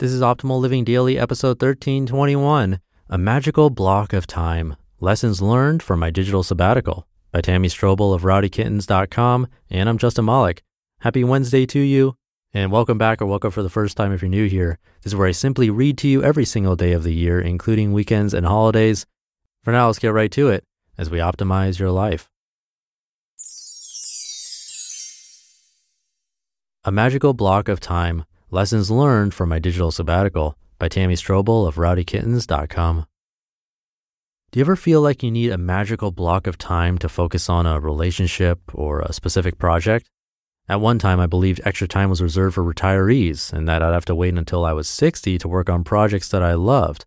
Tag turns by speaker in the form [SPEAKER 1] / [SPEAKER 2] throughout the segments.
[SPEAKER 1] This is Optimal Living Daily, episode 1321 A Magical Block of Time Lessons Learned from My Digital Sabbatical by Tammy Strobel of rowdykittens.com. And I'm Justin Malik. Happy Wednesday to you, and welcome back or welcome for the first time if you're new here. This is where I simply read to you every single day of the year, including weekends and holidays. For now, let's get right to it as we optimize your life. A Magical Block of Time Lessons Learned from My Digital Sabbatical by Tammy Strobel of rowdykittens.com. Do you ever feel like you need a magical block of time to focus on a relationship or a specific project? At one time, I believed extra time was reserved for retirees and that I'd have to wait until I was 60 to work on projects that I loved.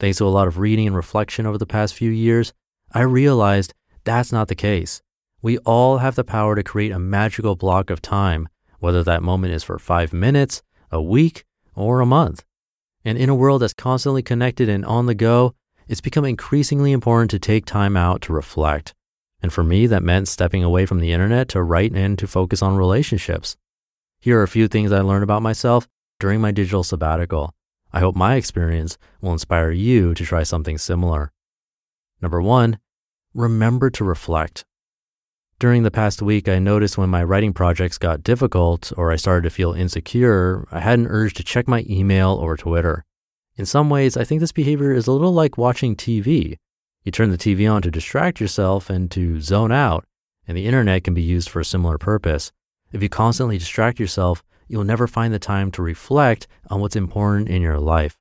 [SPEAKER 1] Thanks to a lot of reading and reflection over the past few years, I realized that's not the case. We all have the power to create a magical block of time, whether that moment is for five minutes, a week, or a month. And in a world that's constantly connected and on the go, it's become increasingly important to take time out to reflect. And for me, that meant stepping away from the internet to write and to focus on relationships. Here are a few things I learned about myself during my digital sabbatical. I hope my experience will inspire you to try something similar. Number one, remember to reflect. During the past week, I noticed when my writing projects got difficult or I started to feel insecure, I had an urge to check my email or Twitter. In some ways, I think this behavior is a little like watching TV. You turn the TV on to distract yourself and to zone out, and the internet can be used for a similar purpose. If you constantly distract yourself, you'll never find the time to reflect on what's important in your life.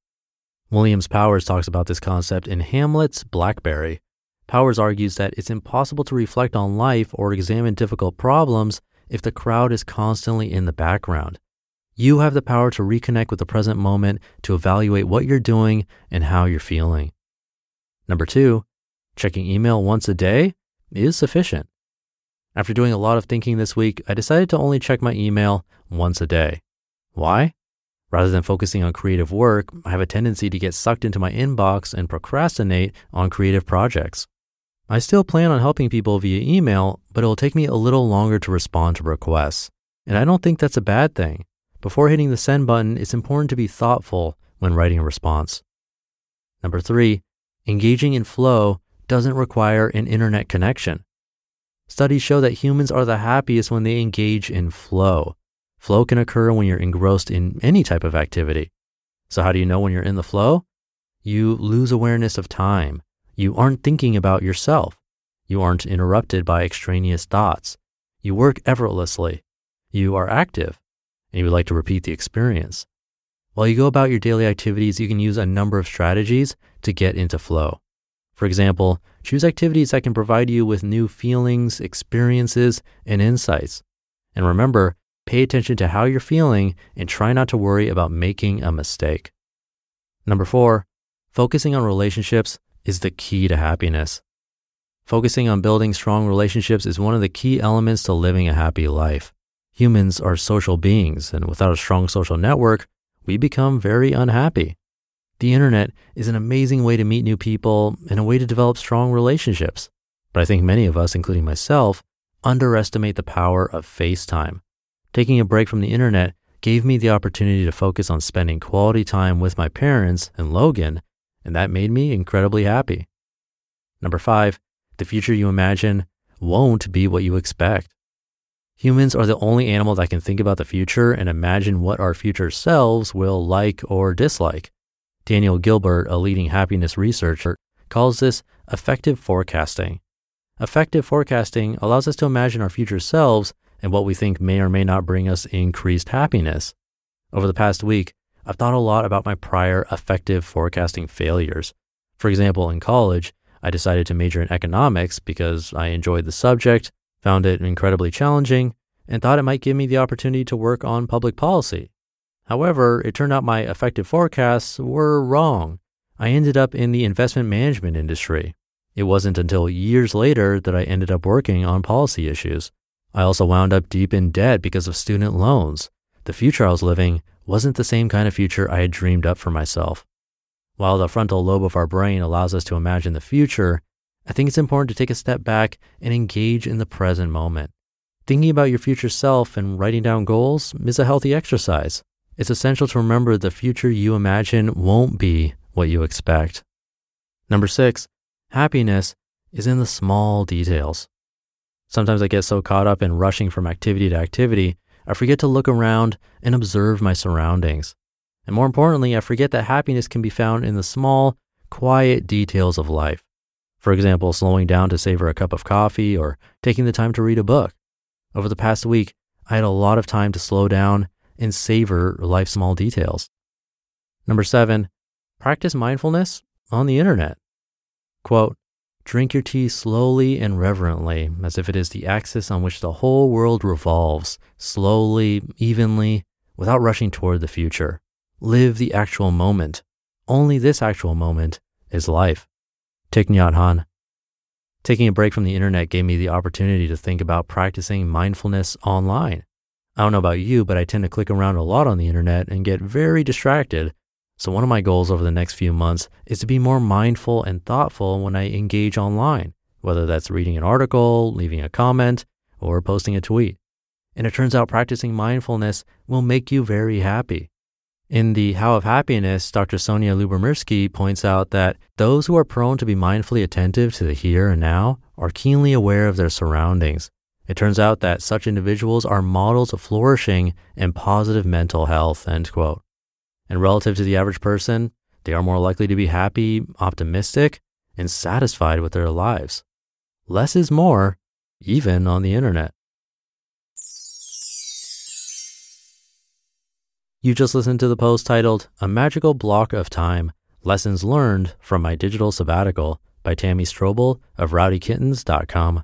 [SPEAKER 1] Williams Powers talks about this concept in Hamlet's Blackberry. Powers argues that it's impossible to reflect on life or examine difficult problems if the crowd is constantly in the background. You have the power to reconnect with the present moment to evaluate what you're doing and how you're feeling. Number two, checking email once a day is sufficient. After doing a lot of thinking this week, I decided to only check my email once a day. Why? Rather than focusing on creative work, I have a tendency to get sucked into my inbox and procrastinate on creative projects. I still plan on helping people via email, but it will take me a little longer to respond to requests. And I don't think that's a bad thing. Before hitting the send button, it's important to be thoughtful when writing a response. Number three, engaging in flow doesn't require an internet connection. Studies show that humans are the happiest when they engage in flow. Flow can occur when you're engrossed in any type of activity. So, how do you know when you're in the flow? You lose awareness of time. You aren't thinking about yourself. You aren't interrupted by extraneous thoughts. You work effortlessly. You are active and you would like to repeat the experience. While you go about your daily activities, you can use a number of strategies to get into flow. For example, choose activities that can provide you with new feelings, experiences, and insights. And remember, pay attention to how you're feeling and try not to worry about making a mistake. Number four, focusing on relationships is the key to happiness. Focusing on building strong relationships is one of the key elements to living a happy life. Humans are social beings, and without a strong social network, we become very unhappy. The internet is an amazing way to meet new people and a way to develop strong relationships. But I think many of us, including myself, underestimate the power of FaceTime. Taking a break from the internet gave me the opportunity to focus on spending quality time with my parents and Logan and that made me incredibly happy. Number five, the future you imagine won't be what you expect. Humans are the only animal that can think about the future and imagine what our future selves will like or dislike. Daniel Gilbert, a leading happiness researcher, calls this affective forecasting. Affective forecasting allows us to imagine our future selves and what we think may or may not bring us increased happiness. Over the past week, I've thought a lot about my prior affective forecasting failures. For example, in college, I decided to major in economics because I enjoyed the subject, found it incredibly challenging, and thought it might give me the opportunity to work on public policy. However, it turned out my affective forecasts were wrong. I ended up in the investment management industry. It wasn't until years later that I ended up working on policy issues. I also wound up deep in debt because of student loans. The future I was living wasn't the same kind of future I had dreamed up for myself. While the frontal lobe of our brain allows us to imagine the future, I think it's important to take a step back and engage in the present moment. Thinking about your future self and writing down goals is a healthy exercise. It's essential to remember the future you imagine won't be what you expect. Number six, happiness is in the small details. Sometimes I get so caught up in rushing from activity to activity, I forget to look around and observe my surroundings. And more importantly, I forget that happiness can be found in the small, quiet details of life. For example, slowing down to savor a cup of coffee or taking the time to read a book. Over the past week, I had a lot of time to slow down and savor life's small details. Number seven, practice mindfulness on the internet. Quote, Drink your tea slowly and reverently, as if it is the axis on which the whole world revolves, slowly, evenly, without rushing toward the future. Live the actual moment. Only this actual moment is life. Thich Nhat Hanh. Taking a break from the internet gave me the opportunity to think about practicing mindfulness online. I don't know about you, but I tend to click around a lot on the internet and get very distracted so, one of my goals over the next few months is to be more mindful and thoughtful when I engage online, whether that's reading an article, leaving a comment, or posting a tweet. And it turns out practicing mindfulness will make you very happy. In the How of Happiness, Dr. Sonja Lyubomirsky points out that those who are prone to be mindfully attentive to the here and now are keenly aware of their surroundings. It turns out that such individuals are models of flourishing and positive mental health, end quote. And relative to the average person, they are more likely to be happy, optimistic, and satisfied with their lives. Less is more, even on the internet. You just listened to the post titled A Magical Block of Time Lessons Learned from My Digital Sabbatical by Tammy Strobel of rowdykittens.com.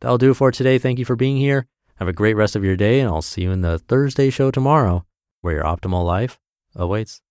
[SPEAKER 1] That'll do it for today. Thank you for being here. Have a great rest of your day, and I'll see you in the Thursday show tomorrow, where your optimal life awaits.